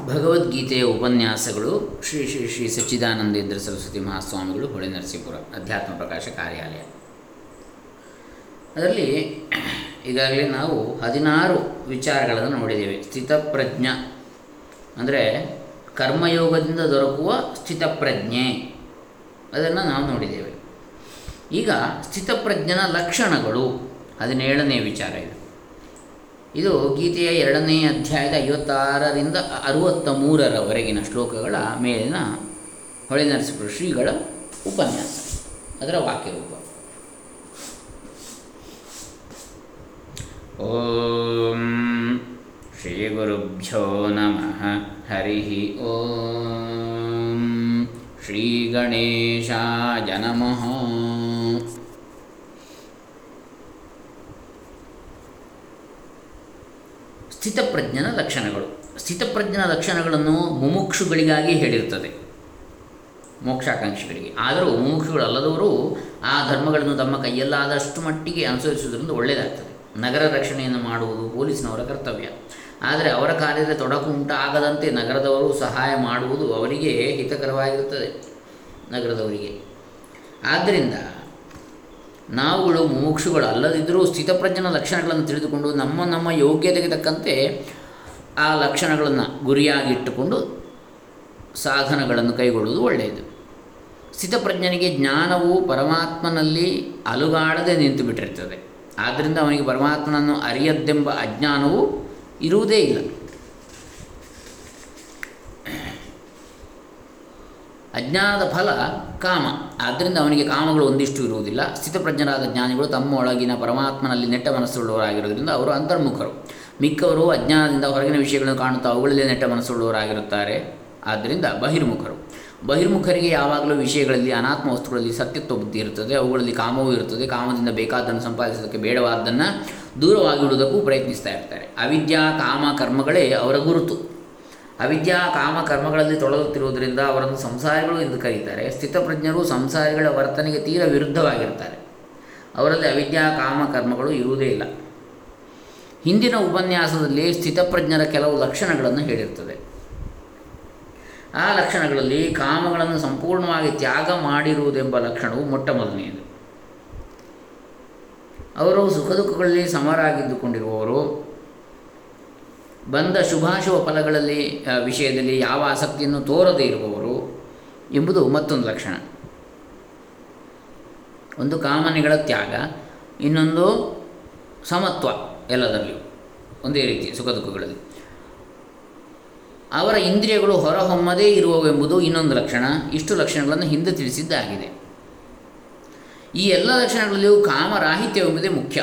ಭಗವದ್ಗೀತೆಯ ಉಪನ್ಯಾಸಗಳು ಶ್ರೀ ಶ್ರೀ ಶ್ರೀ ಸಚ್ಚಿದಾನಂದೇಂದ್ರ ಸರಸ್ವತಿ ಮಹಾಸ್ವಾಮಿಗಳು ಹೊಳೆ ನರಸೀಪುರ ಅಧ್ಯಾತ್ಮ ಪ್ರಕಾಶ ಕಾರ್ಯಾಲಯ. ಅದರಲ್ಲಿ ಈಗಾಗಲೇ ನಾವು ಹದಿನಾರು ವಿಚಾರಗಳನ್ನು ನೋಡಿದ್ದೇವೆ. ಸ್ಥಿತಪ್ರಜ್ಞ ಅಂದರೆ ಕರ್ಮಯೋಗದಿಂದ ದೊರಕುವ ಸ್ಥಿತಪ್ರಜ್ಞೆ ಅದನ್ನು ನಾವು ನೋಡಿದ್ದೇವೆ. ಈಗ ಸ್ಥಿತಪ್ರಜ್ಞನ ಲಕ್ಷಣಗಳು, ಹದಿನೇಳನೇ ವಿಚಾರ ಇದು. ಇದು ಗೀತೆಯ ಎರಡನೇ ಅಧ್ಯಾಯದ ಐವತ್ತಾರರಿಂದ ಅರುವತ್ತ ಮೂರರವರೆಗಿನ ಶ್ಲೋಕಗಳ ಮೇಲಿನ ಹೊಳೆ ನರಸಿಪುರ ಶ್ರೀಗಳ ಉಪನ್ಯಾಸ, ಅದರ ವಾಕ್ಯರೂಪ. ಓಂ ಶ್ರೀ ಗುರುಭ್ಯೋ ನಮಃ. ಹರಿ ಓಂ ಶ್ರೀ ಗಣೇಶಾಯ ನಮಃ. ಸ್ಥಿತಪ್ರಜ್ಞನ ಲಕ್ಷಣಗಳು. ಸ್ಥಿತಪ್ರಜ್ಞನ ಲಕ್ಷಣಗಳನ್ನು ಮುಮುಕ್ಷುಗಳಿಗಾಗಿ ಹೇಳಿರ್ತದೆ. ಮೋಕ್ಷಾಕಾಂಕ್ಷಿಗಳಿಗೆ. ಆದರೂ ಮುಮುಕ್ಷುಗಳಲ್ಲದವರು ಆ ಧರ್ಮಗಳನ್ನು ತಮ್ಮ ಕೈಯಲ್ಲಾದಷ್ಟು ಮಟ್ಟಿಗೆ ಅನುಸರಿಸುವುದರಿಂದ ಒಳ್ಳೆಯದಾಗ್ತದೆ. ನಗರ ರಕ್ಷಣೆಯನ್ನು ಮಾಡುವುದು ಪೊಲೀಸಿನವರ ಕರ್ತವ್ಯ. ಆದರೆ ಅವರ ಕಾರ್ಯದ ತೊಡಕು ಉಂಟಾಗದಂತೆ ನಗರದವರು ಸಹಾಯ ಮಾಡುವುದು ಅವರಿಗೆ ಹಿತಕರವಾಗಿರುತ್ತದೆ. ನಗರದವರಿಗೆ. ಆದ್ದರಿಂದ ನಾವುಗಳು ಮುಮುಕ್ಷುಗಳು ಅಲ್ಲದಿದ್ದರೂ ಸ್ಥಿತಪ್ರಜ್ಞನ ಲಕ್ಷಣಗಳನ್ನು ತಿಳಿದುಕೊಂಡು ನಮ್ಮ ನಮ್ಮ ಯೋಗ್ಯತೆಗೆ ತಕ್ಕಂತೆ ಆ ಲಕ್ಷಣಗಳನ್ನು ಗುರಿಯಾಗಿಟ್ಟುಕೊಂಡು ಸಾಧನಗಳನ್ನು ಕೈಗೊಳ್ಳುವುದು ಒಳ್ಳೆಯದು. ಸ್ಥಿತಪ್ರಜ್ಞನಿಗೆ ಜ್ಞಾನವು ಪರಮಾತ್ಮನಲ್ಲಿ ಅಲುಗಾಡದೆ ನಿಂತು ಬಿಟ್ಟಿರ್ತದೆ ಆದ್ದರಿಂದ ಅವನಿಗೆ ಪರಮಾತ್ಮನನ್ನು ಅರಿಯದ್ದೆಂಬ ಅಜ್ಞಾನವು ಇರುವುದೇ ಇಲ್ಲ. ಅಜ್ಞಾನದ ಫಲ ಕಾಮ. ಆದ್ದರಿಂದ ಅವನಿಗೆ ಕಾಮಗಳು ಒಂದಿಷ್ಟು ಇರುವುದಿಲ್ಲ. ಸ್ಥಿತಪ್ರಜ್ಞರಾದ ಜ್ಞಾನಿಗಳು ತಮ್ಮ ಒಳಗಿನ ಪರಮಾತ್ಮನಲ್ಲಿ ನೆಟ್ಟ ಮನಸ್ಸುಳ್ಳವರಾಗಿರೋದ್ರಿಂದ ಅವರು ಅಂತರ್ಮುಖರು. ಮಿಕ್ಕವರು ಅಜ್ಞಾನದಿಂದ ಹೊರಗಿನ ವಿಷಯಗಳನ್ನು ಕಾಣುತ್ತಾ ಅವುಗಳಲ್ಲೇ ನೆಟ್ಟ ಮನಸ್ಸುಳ್ಳವರಾಗಿರುತ್ತಾರೆ. ಆದ್ದರಿಂದ ಬಹಿರ್ಮುಖರು. ಬಹಿರ್ಮುಖರಿಗೆ ಯಾವಾಗಲೂ ವಿಷಯಗಳಲ್ಲಿ, ಅನಾತ್ಮ ವಸ್ತುಗಳಲ್ಲಿ ಸತ್ಯತ್ವ ಬುದ್ಧಿ ಇರುತ್ತದೆ. ಅವುಗಳಲ್ಲಿ ಕಾಮವೂ ಇರುತ್ತದೆ. ಕಾಮದಿಂದ ಬೇಕಾದ್ದನ್ನು ಸಂಪಾದಿಸೋದಕ್ಕೆ ಬೇಡವಾದ್ದನ್ನು ದೂರವಾಗಿಡುವುದಕ್ಕೂ ಪ್ರಯತ್ನಿಸ್ತಾ ಇರ್ತಾರೆ. ಅವಿದ್ಯಾ, ಕಾಮ, ಕರ್ಮಗಳೇ ಅವರ ಗುರುತು. ಅವಿದ್ಯಾ, ಕಾಮ ಕರ್ಮಗಳಲ್ಲಿ ತೊಡಗುತ್ತಿರುವುದರಿಂದ ಅವರನ್ನು ಸಂಸಾರಿಗಳು ಎಂದು ಕರೀತಾರೆ. ಸ್ಥಿತಪ್ರಜ್ಞರು ಸಂಸಾರಿಗಳ ವರ್ತನೆಗೆ ತೀರ ವಿರುದ್ಧವಾಗಿರ್ತಾರೆ ಅವರಲ್ಲಿ ಅವಿದ್ಯಾ, ಕಾಮ ಕರ್ಮಗಳು ಇರುವುದೇ ಇಲ್ಲ. ಹಿಂದಿನ ಉಪನ್ಯಾಸದಲ್ಲಿ ಸ್ಥಿತಪ್ರಜ್ಞರ ಕೆಲವು ಲಕ್ಷಣಗಳನ್ನು ಹೇಳಿರ್ತದೆ ಆ ಲಕ್ಷಣಗಳಲ್ಲಿ ಕಾಮಗಳನ್ನು ಸಂಪೂರ್ಣವಾಗಿ ತ್ಯಾಗ ಮಾಡಿರುವುದೆಂಬ ಲಕ್ಷಣವು ಮೊಟ್ಟ ಮೊದಲನೆಯದು. ಅವರು ಸುಖ ದುಃಖಗಳಲ್ಲಿ ಸಮರಾಗಿದ್ದುಕೊಂಡಿರುವವರು ಬಂದ ಶುಭಾಶುಭ ಫಲಗಳಲ್ಲಿ ವಿಷಯದಲ್ಲಿ ಯಾವ ಆಸಕ್ತಿಯನ್ನು ತೋರದೇ ಇರುವವರು ಎಂಬುದು ಮತ್ತೊಂದು ಲಕ್ಷಣ. ಒಂದು ಕಾಮನೆಗಳ ತ್ಯಾಗ, ಇನ್ನೊಂದು ಸಮತ್ವ ಎಲ್ಲದರಲ್ಲಿಯೂ, ಒಂದೇ ರೀತಿ ಸುಖ ದುಃಖಗಳಲ್ಲಿ. ಅವರ ಇಂದ್ರಿಯಗಳು ಹೊರಹೊಮ್ಮದೇ ಇರುವವೆಂಬುದು ಇನ್ನೊಂದು ಲಕ್ಷಣ, ಇಷ್ಟು ಲಕ್ಷಣಗಳನ್ನು ಹಿಂದೆ ತಿಳಿಸಿದ್ದಾಗಿದೆ. ಈ ಎಲ್ಲ ಲಕ್ಷಣಗಳಲ್ಲಿಯೂ ಕಾಮರಾಹಿತ್ಯವೆಂಬುದೇ ಮುಖ್ಯ.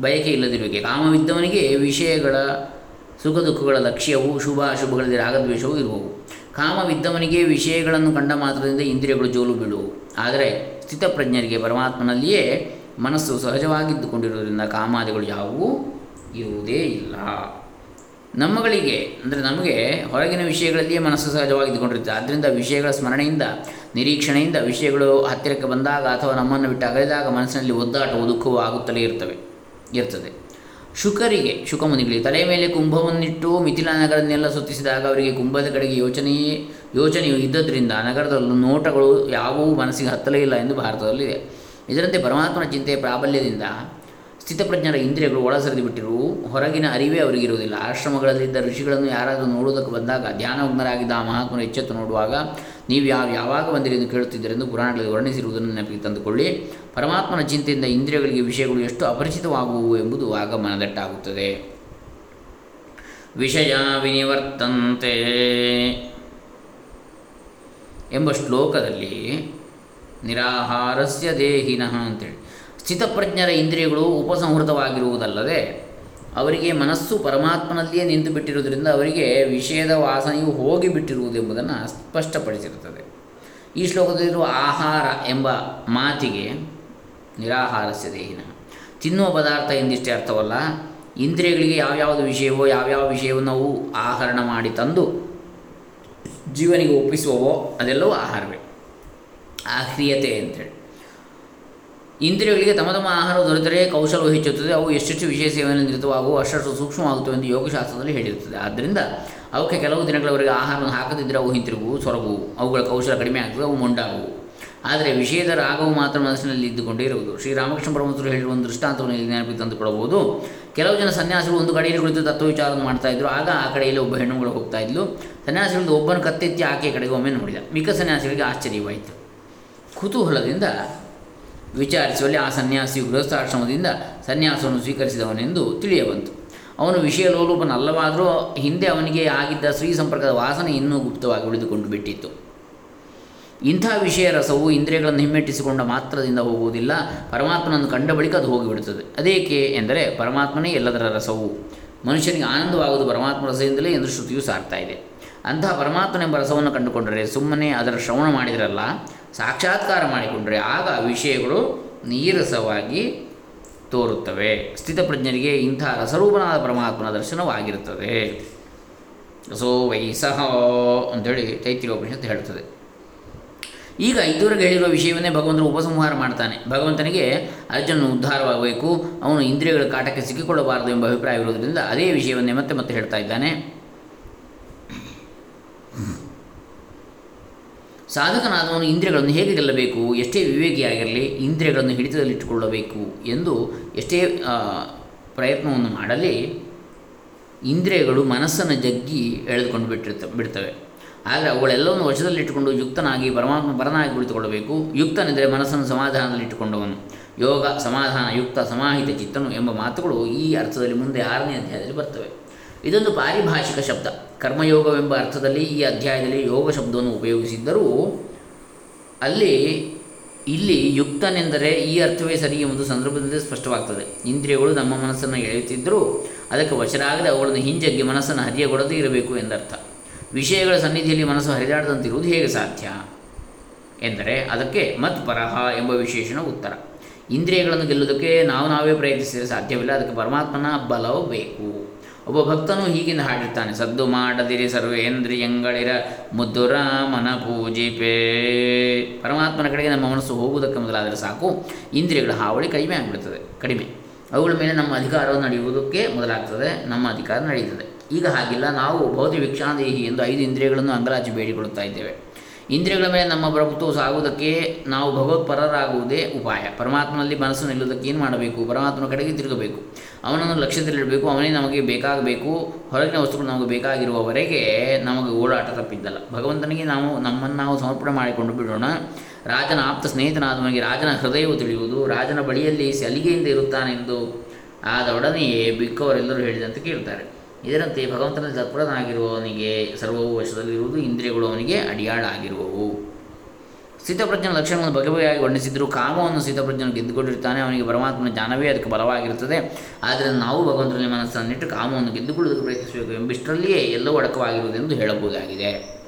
ಬಯಕೆ ಇಲ್ಲದಿರುವಿಕೆ, ಕಾಮವಿದ್ದವನಿಗೆ ವಿಷಯಗಳ ಸುಖ ದುಃಖಗಳ ಲಕ್ಷ್ಯವು ಶುಭ ಅಶುಭಗಳಲ್ಲಿ ರಾಗದ್ವೇಷವೂ ಇರುವವು. ಕಾಮವಿದ್ದವನಿಗೆ ವಿಷಯಗಳನ್ನು ಕಂಡ ಮಾತ್ರದಿಂದ ಇಂದ್ರಿಯಗಳು ಜೋಲು ಬೀಳುವವು ಆದರೆ ಸ್ಥಿತಪ್ರಜ್ಞರಿಗೆ ಪರಮಾತ್ಮನಲ್ಲಿಯೇ ಮನಸ್ಸು ಸಹಜವಾಗಿದ್ದುಕೊಂಡಿರುವುದರಿಂದ ಕಾಮಾದಿಗಳು ಯಾವುವೂ ಇರುವುದೇ ಇಲ್ಲ. ನಮ್ಮಗಳಿಗೆ, ಅಂದರೆ ನಮಗೆ ಹೊರಗಿನ ವಿಷಯಗಳಲ್ಲಿಯೇ ಮನಸ್ಸು ಸಹಜವಾಗಿದ್ದುಕೊಂಡಿರುತ್ತೆ. ಆದ್ದರಿಂದ ವಿಷಯಗಳ ಸ್ಮರಣೆಯಿಂದ, ನಿರೀಕ್ಷಣೆಯಿಂದ ವಿಷಯಗಳು ಹತ್ತಿರಕ್ಕೆ ಬಂದಾಗ ಅಥವಾ ನಮ್ಮನ್ನು ಬಿಟ್ಟು ಅಗಲಿದಾಗ ಮನಸ್ಸಿನಲ್ಲಿ ಒದ್ದಾಟವು, ದುಃಖವು ಆಗುತ್ತಲೇ ಇರ್ತವೆ, ಇರ್ತದೆ. ಶುಕರಿಗೆ ಶುಕಮುನಿಗಳಿಗೆ ತಲೆಯ ಮೇಲೆ ಕುಂಭವನ್ನಿಟ್ಟು ಮಿಥಿಲಾ ನಗರನ್ನೆಲ್ಲ ಸುತ್ತಿಸಿದಾಗ ಅವರಿಗೆ ಕುಂಭದ ಕಡೆಗೆ ಯೋಚನೆಯೇ ಯೋಚನೆಯು ಇದ್ದದ್ರಿಂದ ನಗರದಲ್ಲೂ ನೋಟಗಳು ಯಾವುವೂ ಮನಸ್ಸಿಗೆ ಹತ್ತಲೇ ಇಲ್ಲ ಎಂದು ಭಾರತದಲ್ಲಿದೆ. ಇದರಂತೆ ಪರಮಾತ್ಮನ ಚಿಂತೆಯ ಪ್ರಾಬಲ್ಯದಿಂದ ಸ್ಥಿತಪ್ರಜ್ಞರ ಇಂದ್ರಿಯಗಳು ಒಳಸರಿದು ಸರಿದುಬಿಟ್ಟಿರುವು ಹೊರಗಿನ ಅರಿವೇ ಅವರಿಗಿರುವುದಿಲ್ಲ ಆಶ್ರಮಗಳಲ್ಲಿದ್ದ ಋಷಿಗಳನ್ನು ಯಾರಾದರೂ ನೋಡುವುದಕ್ಕೆ ಬಂದಾಗ ಧ್ಯಾನಮಗ್ನರಾಗಿದ್ದ ಆ ಎಚ್ಚೆತ್ತು ನೋಡುವಾಗ ನೀವು ಯಾವ ಯಾವಾಗ ಬಂದಿರಿ ಎಂದು ಕೇಳುತ್ತಿದ್ದರೆಂದು ಪುರಾಣಗಳಲ್ಲಿ ವರ್ಣಿಸಿರುವುದನ್ನು ನೆನಪಿಗೆ ತಂದುಕೊಳ್ಳಿ. ಪರಮಾತ್ಮನ ಚಿಂತೆಯಿಂದ ಇಂದ್ರಿಯಗಳಿಗೆ ವಿಷಯಗಳು ಎಷ್ಟು ಅಪರಿಚಿತವಾಗುವು ಎಂಬುದು ಆಗ ಮನದಟ್ಟಾಗುತ್ತದೆ ವಿಷಯ ವಿನಿವರ್ತಂತೆ ಎಂಬ ಶ್ಲೋಕದಲ್ಲಿ ನಿರಾಹಾರಸ್ಯ ದೇಹಿನಃ ಅಂತೇಳಿ. ಸ್ಥಿತಪ್ರಜ್ಞರ ಇಂದ್ರಿಯಗಳು ಉಪಸಂಹೃತವಾಗಿರುವುದಲ್ಲದೆ ಅವರಿಗೆ ಮನಸ್ಸು ಪರಮಾತ್ಮನಲ್ಲಿಯೇ ನಿಂತು ಬಿಟ್ಟಿರುವುದರಿಂದ ಅವರಿಗೆ ವಿಷಯದ ವಾಸನೆಯು ಹೋಗಿಬಿಟ್ಟಿರುವುದೆಂಬುದನ್ನು ಸ್ಪಷ್ಟಪಡಿಸಿರುತ್ತದೆ. ಈ ಶ್ಲೋಕದಲ್ಲಿರುವ ಆಹಾರ ಎಂಬ ಮಾತಿಗೆ ನಿರಾಹಾರಸ್ಯ ದೇಹಿನ. ತಿನ್ನುವ ಪದಾರ್ಥ ಎಂದಿಷ್ಟೇ ಅರ್ಥವಲ್ಲ, ಇಂದ್ರಿಯಗಳಿಗೆ ಯಾವ್ಯಾವುದು ವಿಷಯವೋ, ಯಾವ್ಯಾವ ವಿಷಯವನ್ನು ಅವು ಆಹರಣ ಮಾಡಿ ತಂದು ಜೀವನಿಗೆ ಒಪ್ಪಿಸುವವೋ ಅದೆಲ್ಲವೂ ಆಹಾರವೇ. ಆಹ್ರಿಯತೆ ಅಂಥೇಳಿ ಇಂದ್ರಿಯಗಳಿಗೆ ತಮ್ಮ ತಮ್ಮ ಆಹಾರ ದೊರೆತರೆ ಕೌಶಲವು ಹೆಚ್ಚುತ್ತದೆ, ಅವು ಎಷ್ಟೆಷ್ಟು ವಿಷಯ ಸೇವನೆ ನಿರತವಾಗುವ ಅಷ್ಟು ಸೂಕ್ಷ್ಮವಾಗುತ್ತವೆ ಎಂದು ಯೋಗಶಾಸ್ತ್ರದಲ್ಲಿ ಹೇಳಿರುತ್ತದೆ. ಆದ್ದರಿಂದ ಅವಕ್ಕೆ ಕೆಲವು ದಿನಗಳವರೆಗೆ ಆಹಾರವನ್ನು ಹಾಕದಿದ್ದರೆ ಅವು ಹಿಂತಿರುಗುವು, ಸೊರಗುವು, ಅವುಗಳ ಕೌಶಲ ಕಡಿಮೆ ಆಗ್ತದೆ, ಅವು ಮೊಂಡಾಗುವು. ಆದರೆ ವಿಷಯದ ರಾಗವು ಮಾತ್ರ ಮನಸ್ಸಿನಲ್ಲಿ ಇದ್ದುಕೊಂಡೇ ಇರುವುದು. ಶ್ರೀರಾಮಕೃಷ್ಣ ಪರಮಹಂಸರು ಹೇಳಿರುವ ಒಂದು ದೃಷ್ಟಾಂತವನ್ನು ಇಲ್ಲಿ ನೆನಪಿ ತಂದುಕೊಡಬಹುದು ಕೆಲವು ಜನ ಸನ್ಯಾಸಿಗಳು ಒಂದು ಕಡೆಯಲ್ಲಿ ಕುಳಿತು ತತ್ವ ವಿಚಾರವನ್ನು ಮಾಡ್ತಾ ಇದ್ರು. ಆಗ ಆ ಕಡೆಯಲ್ಲಿ ಒಬ್ಬ ಹೆಣ್ಣುಗಳು ಹೋಗ್ತಾ ಇದ್ಲು. ಸನ್ಯಾಸಿಗಳಿಂದ ಒಬ್ಬನ ಕತ್ತೆತ್ತಿ ಆಕೆಯ ಕಡೆಗೆ ಒಮ್ಮೆ ನೋಡಿದ. ಮಿಕ್ಕ ಸನ್ಯಾಸಿಗಳಿಗೆ ಆಶ್ಚರ್ಯವಾಯಿತು. ಕುತೂಹಲದಿಂದ ವಿಚಾರಿಸುವಲ್ಲಿ ಆ ಸನ್ಯಾಸಿಯು ಗೃಹಸ್ಥಾಶ್ರಮದಿಂದ ಸನ್ಯಾಸವನ್ನು ಸ್ವೀಕರಿಸಿದವನೆಂದು ತಿಳಿಯಬಂತು. ಅವನು ವಿಷಯ ಲೋಲೂಪನಲ್ಲವಾದರೂ ಹಿಂದೆ ಅವನಿಗೆ ಆಗಿದ್ದ ಸ್ತ್ರೀ ಸಂಪರ್ಕದ ವಾಸನೆ ಇನ್ನೂ ಗುಪ್ತವಾಗಿ ಉಳಿದುಕೊಂಡು ಬಿಟ್ಟಿತ್ತು. ಇಂಥ ವಿಷಯ ರಸವು ಇಂದ್ರಿಯಗಳನ್ನು ಹಿಮ್ಮೆಟ್ಟಿಸಿಕೊಂಡ ಮಾತ್ರದಿಂದ ಹೋಗುವುದಿಲ್ಲ, ಪರಮಾತ್ಮನನ್ನು ಕಂಡ ಬಳಿಕ ಅದು ಹೋಗಿಬಿಡುತ್ತದೆ. ಅದೇಕೆ ಎಂದರೆ ಪರಮಾತ್ಮನೇ ಎಲ್ಲದರ ರಸವು. ಮನುಷ್ಯನಿಗೆ ಆನಂದವಾಗುವುದು ಪರಮಾತ್ಮ ರಸದಿಂದಲೇ ಎಂದು ಶ್ರುತಿಯು ಸಾರ್ತಾ ಇದೆ. ಅಂತಹ ಪರಮಾತ್ಮನೆಂಬ ರಸವನ್ನು ಕಂಡುಕೊಂಡರೆ ಸುಮ್ಮನೆ ಅದರ ಶ್ರವಣ ಮಾಡಿದರಲ್ಲ ಸಾಕ್ಷಾತ್ಕಾರ ಮಾಡಿಕೊಂಡರೆ ಆಗ ವಿಷಯಗಳು ನೀರಸವಾಗಿ ತೋರುತ್ತವೆ. ಸ್ಥಿತಪ್ರಜ್ಞರಿಗೆ ಇಂಥ ರಸರೂಪನಾದ ಪರಮಾತ್ಮನ ದರ್ಶನವಾಗಿರುತ್ತದೆ. ರಸೋ ವೈಸಹ ಅಂಥೇಳಿ ತೈತಿರೋಪನಿಷತ್ತು ಹೇಳ್ತದೆ ಈಗ ಇದುವರೆಗೆ ಹೇಳಿರುವ ವಿಷಯವನ್ನೇ ಭಗವಂತನು ಉಪಸಂಹಾರ ಮಾಡ್ತಾನೆ. ಭಗವಂತನಿಗೆ ಅರ್ಜುನನು ಉದ್ಧಾರವಾಗಬೇಕು, ಅವನು ಇಂದ್ರಿಯಗಳ ಕಾಟಕ್ಕೆ ಸಿಕ್ಕಿಕೊಳ್ಳಬಾರದು ಎಂಬ ಅಭಿಪ್ರಾಯವಿರುವುದರಿಂದ ಅದೇ ವಿಷಯವನ್ನೇ ಮತ್ತೆ ಮತ್ತೆ ಹೇಳ್ತಾ ಇದ್ದಾನೆ. ಸಾಧಕನಾದವನು ಇಂದ್ರಿಯಗಳನ್ನು ಹೇಗೆ ಗೆಲ್ಲಬೇಕು, ಎಷ್ಟೇ ವಿವೇಕಿಯಾಗಿರಲಿ ಇಂದ್ರಿಯಗಳನ್ನು ಹಿಡಿತದಲ್ಲಿಟ್ಟುಕೊಳ್ಳಬೇಕು ಎಂದು ಎಷ್ಟೇ ಪ್ರಯತ್ನವನ್ನು ಮಾಡಲಿ ಇಂದ್ರಿಯಗಳು ಮನಸ್ಸನ್ನು ಜಗ್ಗಿ ಎಳೆದುಕೊಂಡು ಬಿಟ್ಟಿರ್ತ, ಬಿಡ್ತವೆ. ಆದರೆ ಅವುಗಳೆಲ್ಲವನ್ನು ವಶದಲ್ಲಿಟ್ಟುಕೊಂಡು ಯುಕ್ತನಾಗಿ ಪರಮಾತ್ಮ, ಪರನಾಗಿ ಕುಳಿತುಕೊಳ್ಳಬೇಕು. ಯುಕ್ತನೆಂದರೆ ಮನಸ್ಸನ್ನು ಸಮಾಧಾನದಲ್ಲಿಟ್ಟುಕೊಂಡವನು. ಯೋಗ, ಸಮಾಧಾನ, ಯುಕ್ತ, ಸಮಾಹಿತ, ಚಿತ್ತನು ಎಂಬ ಮಾತುಗಳು ಈ ಅರ್ಥದಲ್ಲಿ ಮುಂದೆ ಆರನೇ ಅಧ್ಯಾಯದಲ್ಲಿ ಬರ್ತವೆ. ಇದೊಂದು ಪಾರಿಭಾಷಿಕ ಶಬ್ದ. ಕರ್ಮಯೋಗವೆಂಬ ಅರ್ಥದಲ್ಲಿ ಈ ಅಧ್ಯಾಯದಲ್ಲಿ ಯೋಗ ಶಬ್ದವನ್ನು ಉಪಯೋಗಿಸಿದ್ದರೂ ಅಲ್ಲಿ, ಇಲ್ಲಿ ಯುಕ್ತನೆಂದರೆ ಈ ಅರ್ಥವೇ ಸರಿ ಎಂಬುದು ಸಂದರ್ಭದಲ್ಲಿ ಸ್ಪಷ್ಟವಾಗ್ತದೆ. ಇಂದ್ರಿಯಗಳು ನಮ್ಮ ಮನಸ್ಸನ್ನು ಎಳೆಯುತ್ತಿದ್ದರೂ ಅದಕ್ಕೆ ವಶರಾಗದೆ ಅವುಗಳನ್ನು ಹಿಂಜಗ್ಗಿ ಮನಸ್ಸನ್ನು ಹರಿಯಗೊಡದೇ ಇರಬೇಕು ಎಂದರ್ಥ. ವಿಷಯಗಳ ಸನ್ನಿಧಿಯಲ್ಲಿ ಮನಸ್ಸು ಹರಿದಾಡದಂತಿರುವುದು ಹೇಗೆ ಸಾಧ್ಯ? ಎಂದರೆ ಅದಕ್ಕೆ ಮತ್ ಪರಹ ಎಂಬ ವಿಶೇಷಣ ಉತ್ತರ. ಇಂದ್ರಿಯಗಳನ್ನು ಗೆಲ್ಲುವುದಕ್ಕೆ ನಾವು ನಾವೇ ಪ್ರಯತ್ನಿಸಿದರೆ ಸಾಧ್ಯವಿಲ್ಲ, ಅದಕ್ಕೆ ಪರಮಾತ್ಮನ ಬಲವು ಬೇಕು. ಒಬ್ಬ ಭಕ್ತನು ಹೀಗಿಂದ ಹಾಡಿರ್ತಾನೆ ಸದ್ದು ಮಾಡದಿರಿ ಸರ್ವೇಂದ್ರಿಯಂಗಳಿರ ಮುದ್ದು ರಾಮನ ಪೂಜಿಪೇ ಪರಮಾತ್ಮನ ಕಡೆಗೆ ನಮ್ಮ ಮನಸ್ಸು ಹೋಗುವುದಕ್ಕೆ ಮೊದಲಾದರೆ ಸಾಕು. ಇಂದ್ರಿಯಗಳ ಹಾವಳಿ ಕಡಿಮೆ ಆಗಿಬಿಡುತ್ತದೆ ಕಡಿಮೆ. ಅವುಗಳ ಮೇಲೆ ನಮ್ಮ ಅಧಿಕಾರ ನಡೆಯುವುದಕ್ಕೆ ಮೊದಲಾಗ್ತದೆ, ನಮ್ಮ ಅಧಿಕಾರ ನಡೆಯುತ್ತದೆ. ಈಗ ಹಾಗಿಲ್ಲ, ನಾವು ಭೌತಿ ವಿಕ್ಷಾದೇಹಿ ಎಂದು ಐದು ಇಂದ್ರಿಯಗಳನ್ನು ಅಂಗಲಾಚಿ ಬೇಡಿಕೊಳ್ಳುತ್ತಾ ಇದ್ದೇವೆ. ಇಂದ್ರಿಯಗಳ ಮೇಲೆ ನಮ್ಮ ಪ್ರಭುತ್ವ ಸಾಗುವುದಕ್ಕೆ ನಾವು ಭಗವತ್ಪರರಾಗುವುದೇ ಉಪಾಯ. ಪರಮಾತ್ಮನಲ್ಲಿ ಮನಸ್ಸು ನಿಲ್ಲುವುದಕ್ಕೆ ಏನು ಮಾಡಬೇಕು? ಪರಮಾತ್ಮನ ಕಡೆಗೆ ತಿರುಗಬೇಕು. ಅವನನ್ನು ಲಕ್ಷ್ಯದಲ್ಲಿಡಬೇಕು, ಅವನೇ ನಮಗೆ ಬೇಕಾಗಬೇಕು, ಹೊರಗಿನ ವಸ್ತುಗಳು ನಮಗೆ ಬೇಕಾಗಿರುವವರೆಗೆ ನಮಗೆ ಓಡಾಟ ತಪ್ಪಿದ್ದಲ್ಲ. ಭಗವಂತನಿಗೆ ನಾವು ನಮ್ಮನ್ನು ನಾವು ಸಮರ್ಪಣೆ ಮಾಡಿಕೊಂಡು ಬಿಡೋಣ. ರಾಜನ ಆಪ್ತ ಸ್ನೇಹಿತನಾದವನಿಗೆ ರಾಜನ ಹೃದಯವು ತಿಳಿಯುವುದು, ರಾಜನ ಬಳಿಯಲ್ಲಿ ಸಲಿಗೆಯಿಂದ ಇರುತ್ತಾನೆಂದು ಆದೊಡನೆಯೇ ಬಿಕ್ಕವರೆಲ್ಲರೂ ಹೇಳಿದಂತೆ ಕೇಳ್ತಾರೆ. ಇದರಂತೆ ಭಗವಂತನ ತತ್ಪರನಾಗಿರುವವನಿಗೆ ಸರ್ವವು ವಶದಲ್ಲಿರುವುದು, ಇಂದ್ರಿಯಗಳು ಅವನಿಗೆ ಅಡಿಯಾಳಾಗಿರುವವು. ಸ್ಥಿತಪ್ರಜ್ಞನ ಲಕ್ಷಣವನ್ನು ಬಗೆ ಬಗೆಯಾಗಿ ವರ್ಣಿಸಿದರೂ. ಕಾಮವನ್ನು ಸ್ಥಿತಪ್ರಜ್ಞನು ಗೆದ್ದುಕೊಂಡಿರ್ತಾನೆ. ಅವನಿಗೆ ಪರಮಾತ್ಮನ ಜ್ಞಾನವೇ ಅದಕ್ಕೆ ಬಲವಾಗಿರುತ್ತದೆ. ಆದರೆ ನಾವು ಭಗವಂತನಲ್ಲಿ ಮನಸ್ಸನ್ನಿಟ್ಟು ಕಾಮವನ್ನು ಗೆದ್ದುಕೊಳ್ಳುವುದಕ್ಕೆ ಪ್ರಯತ್ನಿಸಬೇಕು ಎಂಬಿಷ್ಟರಲ್ಲಿಯೇ ಎಲ್ಲವೂ ಅಡಕವಾಗಿರುವುದೆಂದು ಹೇಳಬಹುದಾಗಿದೆ.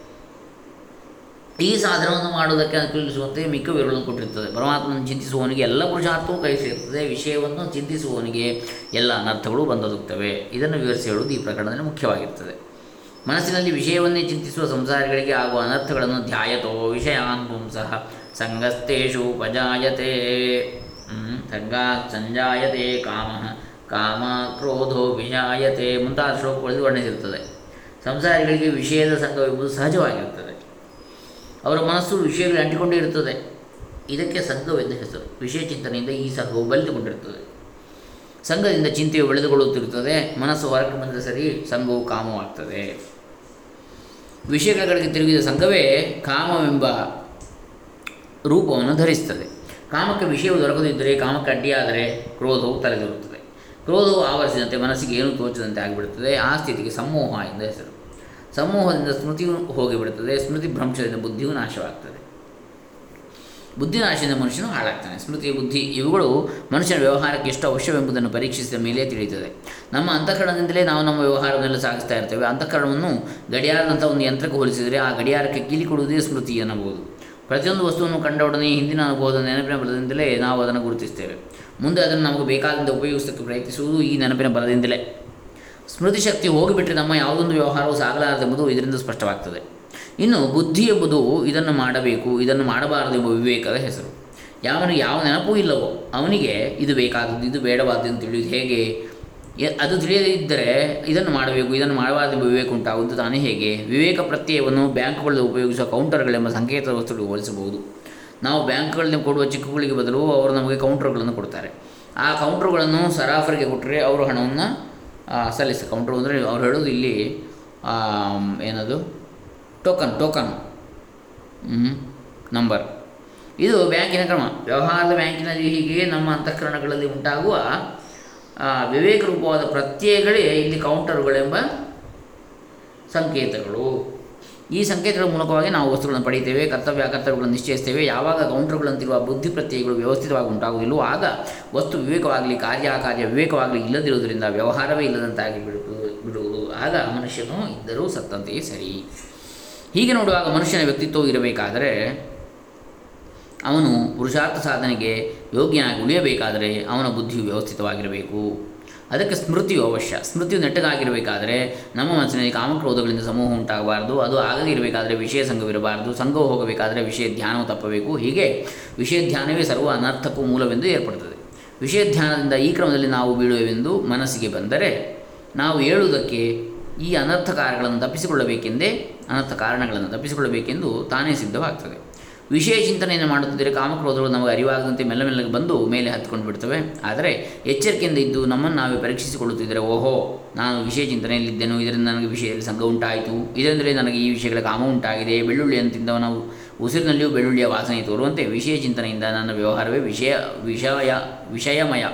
ಈ ಸಾಧನವನ್ನು ಮಾಡುವುದಕ್ಕೆ ಅನುಕೂಲಿಸುವಂತೆ ಮಿಕ್ಕ ವಿವರಗಳನ್ನು ಕೊಟ್ಟಿರ್ತದೆ. ಪರಮಾತ್ಮನ ಚಿಂತಿಸುವವನಿಗೆ ಎಲ್ಲ ಪುರುಷಾರ್ಥವೂ ಕೈ ಸೇರ್ತದೆ. ವಿಷಯವನ್ನು ಚಿಂತಿಸುವವನಿಗೆ ಎಲ್ಲ ಅನರ್ಥಗಳು ಬಂದೊದಗುತ್ತವೆ. ಇದನ್ನು ವಿವರಿಸಿ ಈ ಪ್ರಕರಣದಲ್ಲಿ ಮುಖ್ಯವಾಗಿರ್ತದೆ. ಮನಸ್ಸಿನಲ್ಲಿ ವಿಷಯವನ್ನೇ ಚಿಂತಿಸುವ ಸಂಸಾರಿಗಳಿಗೆ ಆಗುವ ಅನರ್ಥಗಳನ್ನು ಧ್ಯಾಯತೋ ವಿಷಯಾನ್ ಪುಂಸಃ ಸಂಗಸ್ತೇಷು ಉಪಜಾಯತೆ ಸಂಗಾ ಸಂಜಾಯತೆ ಕಾಮ ಕಾಮ ಕ್ರೋಧೋ ವಿಜಾಯತೆ ಮುಂತಾದ ಶ್ಲೋಕಗಳಲ್ಲಿ ವರ್ಣಿಸಿರುತ್ತದೆ. ಸಂಸಾರಿಗಳಿಗೆ ವಿಷಯದ ಸಂಘವೆಂಬುದು ಸಹಜವಾಗಿರುತ್ತದೆ. ಅವರ ಮನಸ್ಸು ವಿಷಯಗಳು ಅಂಟಿಕೊಂಡೇ ಇರುತ್ತದೆ. ಇದಕ್ಕೆ ಸಂಘವೆಂದು ಹೆಸರು? ವಿಷಯ ಚಿಂತನೆಯಿಂದ ಈ ಸಂಘವು ಬಲಿತುಕೊಂಡಿರುತ್ತದೆ. ಸಂಘದಿಂದ ಚಿಂತೆಯು ಬೆಳೆದುಕೊಳ್ಳುತ್ತಿರುತ್ತದೆ. ಮನಸ್ಸು ಹೊರಕ್ಕೆ ಬಂದರೆ ಸರಿ, ಸಂಘವು ಕಾಮವಾಗ್ತದೆ. ವಿಷಯಗಳ ಕಡೆಗೆ ತಿರುಗಿದ ಸಂಘವೇ ಕಾಮವೆಂಬ ರೂಪವನ್ನು ಧರಿಸುತ್ತದೆ. ಕಾಮಕ್ಕೆ ವಿಷಯವು ದೊರಕದಿದ್ದರೆ ಕಾಮಕ್ಕೆ ಅಡ್ಡಿಯಾದರೆ ಕ್ರೋಧವು ತಲೆದಿರುತ್ತದೆ. ಕ್ರೋಧವು ಆವರಿಸಿದಂತೆ ಮನಸ್ಸಿಗೆ ಏನೂ ತೋಚದಂತೆ ಆಗಿಬಿಡುತ್ತದೆ. ಆ ಸ್ಥಿತಿಗೆ ಸಮೂಹ ಎಂದು ಹೆಸರು. ಸಮೂಹದಿಂದ ಸ್ಮೃತಿಯು ಹೋಗಿಬಿಡುತ್ತದೆ. ಸ್ಮೃತಿ ಭ್ರಂಶದಿಂದ ಬುದ್ಧಿಯು ನಾಶವಾಗ್ತದೆ. ಬುದ್ಧಿನಾಶದಿಂದ ಮನುಷ್ಯನು ಹಾಳಾಗ್ತಾನೆ. ಸ್ಮೃತಿ ಬುದ್ಧಿ, ಇವುಗಳು ಮನುಷ್ಯನ ವ್ಯವಹಾರಕ್ಕೆ ಎಷ್ಟು ಅವಶ್ಯವೆಂಬುದನ್ನು ಪರೀಕ್ಷಿಸಿದ ಮೇಲೆ ತಿಳಿಯುತ್ತದೆ. ನಮ್ಮ ಅಂತಃಕರಣದಿಂದಲೇ ನಾವು ನಮ್ಮ ವ್ಯವಹಾರವನ್ನೆಲ್ಲ ಸಾಗಿಸ್ತಾ ಇರ್ತೇವೆ. ಅಂತಃಕರಣವನ್ನು ಗಡಿಯಾರದಂಥ ಒಂದು ಯಂತ್ರಕ್ಕೆ ಹೋಲಿಸಿದರೆ ಆ ಗಡಿಯಾರಕ್ಕೆ ಕೀಲಿ ಕೊಡುವುದೇ ಸ್ಮೃತಿ ಎನ್ನಬಹುದು. ಪ್ರತಿಯೊಂದು ವಸ್ತುವನ್ನು ಕಂಡೊಡನೆ ಹಿಂದಿನ ಅನುಭವದ ನೆನಪಿನ ಬಲದಿಂದಲೇ ನಾವು ಅದನ್ನು ಗುರುತಿಸ್ತೇವೆ. ಮುಂದೆ ಅದನ್ನು ನಮಗೆ ಬೇಕಾದಂತೆ ಉಪಯೋಗಿಸೋಕ್ಕೆ ಪ್ರಯತ್ನಿಸುವುದು ಈ ನೆನಪಿನ ಬಲದಿಂದಲೇ. ಸ್ಮೃತಿ ಶಕ್ತಿ ಹೋಗಿಬಿಟ್ಟರೆ ನಮ್ಮ ಯಾವುದೊಂದು ವ್ಯವಹಾರವು ಸಾಗಲಾರದೆಂಬುದು ಇದರಿಂದ ಸ್ಪಷ್ಟವಾಗ್ತದೆ. ಇನ್ನು ಬುದ್ಧಿ ಎಂಬುದು ಇದನ್ನು ಮಾಡಬೇಕು, ಇದನ್ನು ಮಾಡಬಾರದು ಎಂಬ ವಿವೇಕದ ಹೆಸರು. ಯಾವನಿಗೆ ಯಾವ ನೆನಪೂ ಇಲ್ಲವೋ ಅವನಿಗೆ ಇದು ಬೇಕಾದದ್ದು, ಇದು ಬೇಡವಾದ್ದು ಅಂತ ತಿಳಿಯುವುದು ಹೇಗೆ? ಅದು ತಿಳಿಯದೇ ಇದ್ದರೆ ಇದನ್ನು ಮಾಡಬೇಕು, ಇದನ್ನು ಮಾಡಬಾರದು ಎಂಬ ವಿವೇಕ ಉಂಟಾಗುವುದು ತಾನೇ ಹೇಗೆ? ವಿವೇಕ ಪ್ರತ್ಯಯವನ್ನು ಬ್ಯಾಂಕುಗಳಲ್ಲಿ ಉಪಯೋಗಿಸುವ ಕೌಂಟರ್ಗಳೆಂಬ ಸಂಕೇತ ವಸ್ತುಗಳಿಗೆ ಹೋಲಿಸಬಹುದು. ನಾವು ಬ್ಯಾಂಕ್ಗಳಲ್ಲಿ ಕೊಡುವ ಚಿಕ್ಕುಗಳಿಗೆ ಬದಲು ಅವರು ನಮಗೆ ಕೌಂಟರ್ಗಳನ್ನು ಕೊಡ್ತಾರೆ. ಆ ಕೌಂಟ್ರುಗಳನ್ನು ಸರಾಫರಿಗೆ ಕೊಟ್ಟರೆ ಅವರು ಹಣವನ್ನು ಸಲ್ಲಿಸ. ಕೌಂಟ್ರು ಅಂದರೆ ಅವ್ರು ಹೇಳೋದು ಇಲ್ಲಿ ಏನದು? ಟೋಕನ್ ಟೋಕನ್ ನಂಬರ್ ಇದು ಬ್ಯಾಂಕಿನ ಕ್ರಮ. ವ್ಯವಹಾರದ ಬ್ಯಾಂಕಿನಲ್ಲಿ ಹೀಗೆ ನಮ್ಮ ಅಂತಃಕರಣಗಳಲ್ಲಿ ಉಂಟಾಗುವ ವಿವೇಕ ರೂಪವಾದ ಪ್ರತ್ಯಯಗಳೇ ಇಲ್ಲಿ ಕೌಂಟರುಗಳೆಂಬ ಸಂಕೇತಗಳು. ಈ ಸಂಕೇತಗಳ ಮೂಲಕವಾಗಿ ನಾವು ವಸ್ತುಗಳನ್ನು ಪಡೆಯುತ್ತೇವೆ, ಕರ್ತವ್ಯ ಕರ್ತವ್ಯಗಳನ್ನು ನಿಶ್ಚಯಿಸ್ತೇವೆ ಯಾವಾಗ ಕೌಂಟರ್ಗಳಂತಿರುವ ಬುದ್ಧಿ ಪ್ರತ್ಯಯಗಳು ವ್ಯವಸ್ಥಿತವಾಗಿ ಉಂಟಾಗುವುದಿಲ್ಲವೋ, ಆಗ ವಸ್ತು ವಿವೇಕವಾಗಲಿ, ಕಾರ್ಯ ಕಾರ್ಯ ವಿವೇಕವಾಗಲಿ ಇಲ್ಲದಿರುವುದರಿಂದ ವ್ಯವಹಾರವೇ ಇಲ್ಲದಂತಾಗಿ ಬಿಡುವುದು ಬಿಡುವುದು. ಆಗ ಮನುಷ್ಯನು ಇದ್ದರೂ ಸತ್ತಂತೆಯೇ ಸರಿ. ಹೀಗೆ ನೋಡುವಾಗ ಮನುಷ್ಯನ ವ್ಯಕ್ತಿತ್ವವು ಇರಬೇಕಾದರೆ ಅವನು ಪುರುಷಾರ್ಥ ಸಾಧನೆಗೆ ಯೋಗ್ಯನಾಗಿ ಉಳಿಯಬೇಕಾದರೆ ಅವನ ಬುದ್ಧಿಯು ವ್ಯವಸ್ಥಿತವಾಗಿರಬೇಕು. ಅದಕ್ಕೆ ಸ್ಮೃತಿಯು ಅವಶ್ಯ. ಸ್ಮೃತಿಯು ನೆಟ್ಟಗಾಗಿರಬೇಕಾದರೆ ನಮ್ಮ ಮನಸ್ಸಿನಲ್ಲಿ ಕಾಮಕ್ರೋಧಗಳಿಂದ ಸಮೂಹ ಉಂಟಾಗಬಾರದು. ಅದು ಆಗದೇ ಇರಬೇಕಾದರೆ ವಿಷಯ ಸಂಘವಿರಬಾರದು. ಸಂಘವು ಹೋಗಬೇಕಾದರೆ ವಿಷಯ ಧ್ಯಾನವು ತಪ್ಪಬೇಕು. ಹೀಗೆ ವಿಷಯ ಧ್ಯಾನವೇ ಸರ್ವ ಅನರ್ಥಕ್ಕೂ ಮೂಲವೆಂದು ಏರ್ಪಡುತ್ತದೆ. ವಿಷಯ ಧ್ಯಾನದಿಂದ ಈ ಕ್ರಮದಲ್ಲಿ ನಾವು ಬೀಳುವೆವೆಂದು ಮನಸ್ಸಿಗೆ ಬಂದರೆ ನಾವು ಹೇಳುವುದಕ್ಕೆ ಈ ಅನರ್ಥ ಕಾರ್ಯಗಳನ್ನು ತಪ್ಪಿಸಿಕೊಳ್ಳಬೇಕೆಂದೇ, ಅನರ್ಥ ಕಾರಣಗಳನ್ನು ತಪ್ಪಿಸಿಕೊಳ್ಳಬೇಕೆಂದು ತಾನೇ ಸಿದ್ಧವಾಗ್ತದೆ. ವಿಷಯ ಚಿಂತನೆಯನ್ನು ಮಾಡುತ್ತಿದ್ದರೆ ಕಾಮಕ್ರೋಧಗಳು ನಮಗೆ ಅರಿವಾಗದಂತೆ ಮೆಲ್ಲ ಮೆಲ್ಲಗೆ ಬಂದು ಮೇಲೆ ಹತ್ಕೊಂಡು ಬಿಡ್ತವೆ. ಆದರೆ ಎಚ್ಚರಿಕೆಯಿಂದ ಇದ್ದು ನಮ್ಮನ್ನು ನಾವೇ ಪರೀಕ್ಷಿಸಿಕೊಳ್ಳುತ್ತಿದ್ದರೆ, ಓಹೋ, ನಾನು ವಿಷಯ ಚಿಂತನೆಯಲ್ಲಿದ್ದೆನು, ಇದರಿಂದ ನನಗೆ ವಿಷಯದಲ್ಲಿ ಸಂಘ ಉಂಟಾಯಿತು. ಇದರಿಂದಲೇ ನನಗೆ ಈ ವಿಷಯಗಳ ಕಾಮ ಉಂಟಾಗಿದೆ. ಬೆಳ್ಳುಳ್ಳಿಯನ್ನು ನಾವು ಉಸಿರಿನಲ್ಲಿಯೂ ಬೆಳ್ಳುಳ್ಳಿಯ ವಾಸನೆ ತೋರುವಂತೆ ವಿಷಯ ಚಿಂತನೆಯಿಂದ ನನ್ನ ವ್ಯವಹಾರವೇ ವಿಷಯ ವಿಷಯ, ವಿಷಯಮಯ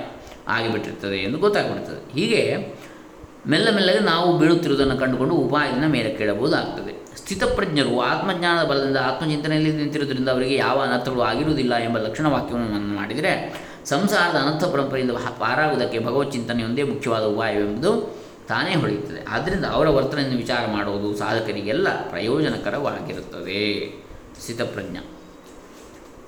ಆಗಿಬಿಟ್ಟಿರ್ತದೆ ಎಂದು ಗೊತ್ತಾಗ್ಬಿಡ್ತದೆ. ಹೀಗೆ ಮೆಲ್ಲ ಮೆಲ್ಲಗೆ ನಾವು ಬೀಳುತ್ತಿರುವುದನ್ನು ಕಂಡುಕೊಂಡು ಉಪಾಯದಿಂದ ಮೇಲೆ ಕೇಳಬಹುದಾಗ್ತದೆ. ಸ್ಥಿತಪ್ರಜ್ಞರು ಆತ್ಮಜ್ಞಾನದ ಬಲದಿಂದ ಆತ್ಮಚಿಂತನೆಯಲ್ಲಿ ನಿಂತಿರುವುದರಿಂದ ಅವರಿಗೆ ಯಾವ ಅನರ್ಥಗಳು ಆಗಿರುವುದಿಲ್ಲ ಎಂಬ ಲಕ್ಷಣ ವಾಕ್ಯವನ್ನು ಮಾಡಿದರೆ, ಸಂಸಾರದ ಅನರ್ಥ ಪರಂಪರೆಯಿಂದ ಪಾರಾಗುವುದಕ್ಕೆ ಭಗವತ್ ಚಿಂತನೆಯೊಂದೇ ಮುಖ್ಯವಾದ ಉಪಾಯವೆಂಬುದು ತಾನೇ ಹೊಳೆಯುತ್ತದೆ. ಆದ್ದರಿಂದ ಅವರ ವರ್ತನೆಯನ್ನು ವಿಚಾರ ಮಾಡುವುದು ಸಾಧಕರಿಗೆಲ್ಲ ಪ್ರಯೋಜನಕರವಾಗಿರುತ್ತದೆ. ಸ್ಥಿತಪ್ರಜ್ಞ.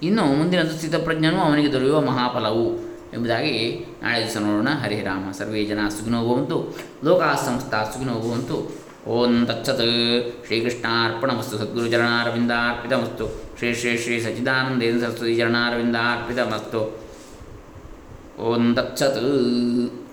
ಇನ್ನು ಮುಂದಿನದು, ಸ್ಥಿತಪ್ರಜ್ಞನು ಅವನಿಗೆ ದೊರೆಯುವ ಮಹಾಫಲವು. ಎಂಬುದಾಗಿ ನಾಳೆ ದಿವಸ ನೋಡೋಣ. ಹರಿರಾಮ ಸರ್ವೇ ಜನ ಸುಖಿನೋ ಭವಂತು. ಲೋಕಾ ಸಂಸ್ಥಾ ಸುಖಿನೋ ಭವಂತು. ಓಂ ತತ್ಸತ್. ಶ್ರೀಕೃಷ್ಣಾರ್ಪಣಮಸ್ತು. ಸದ್ಗುರುಚರಣಾರವಿಂದಾರ್ಪಿತಮಸ್ತು ಶ್ರೀ ಶ್ರೀ ಶ್ರೀ ಸಚ್ಚಿದಾನಂದೇಂದ್ರ ಸರಸ್ವತಿ ಚರಣಾರವಿಂದಾರ್ಪಿತಮಸ್ತು. ಓಂ ತತ್ಸತ್.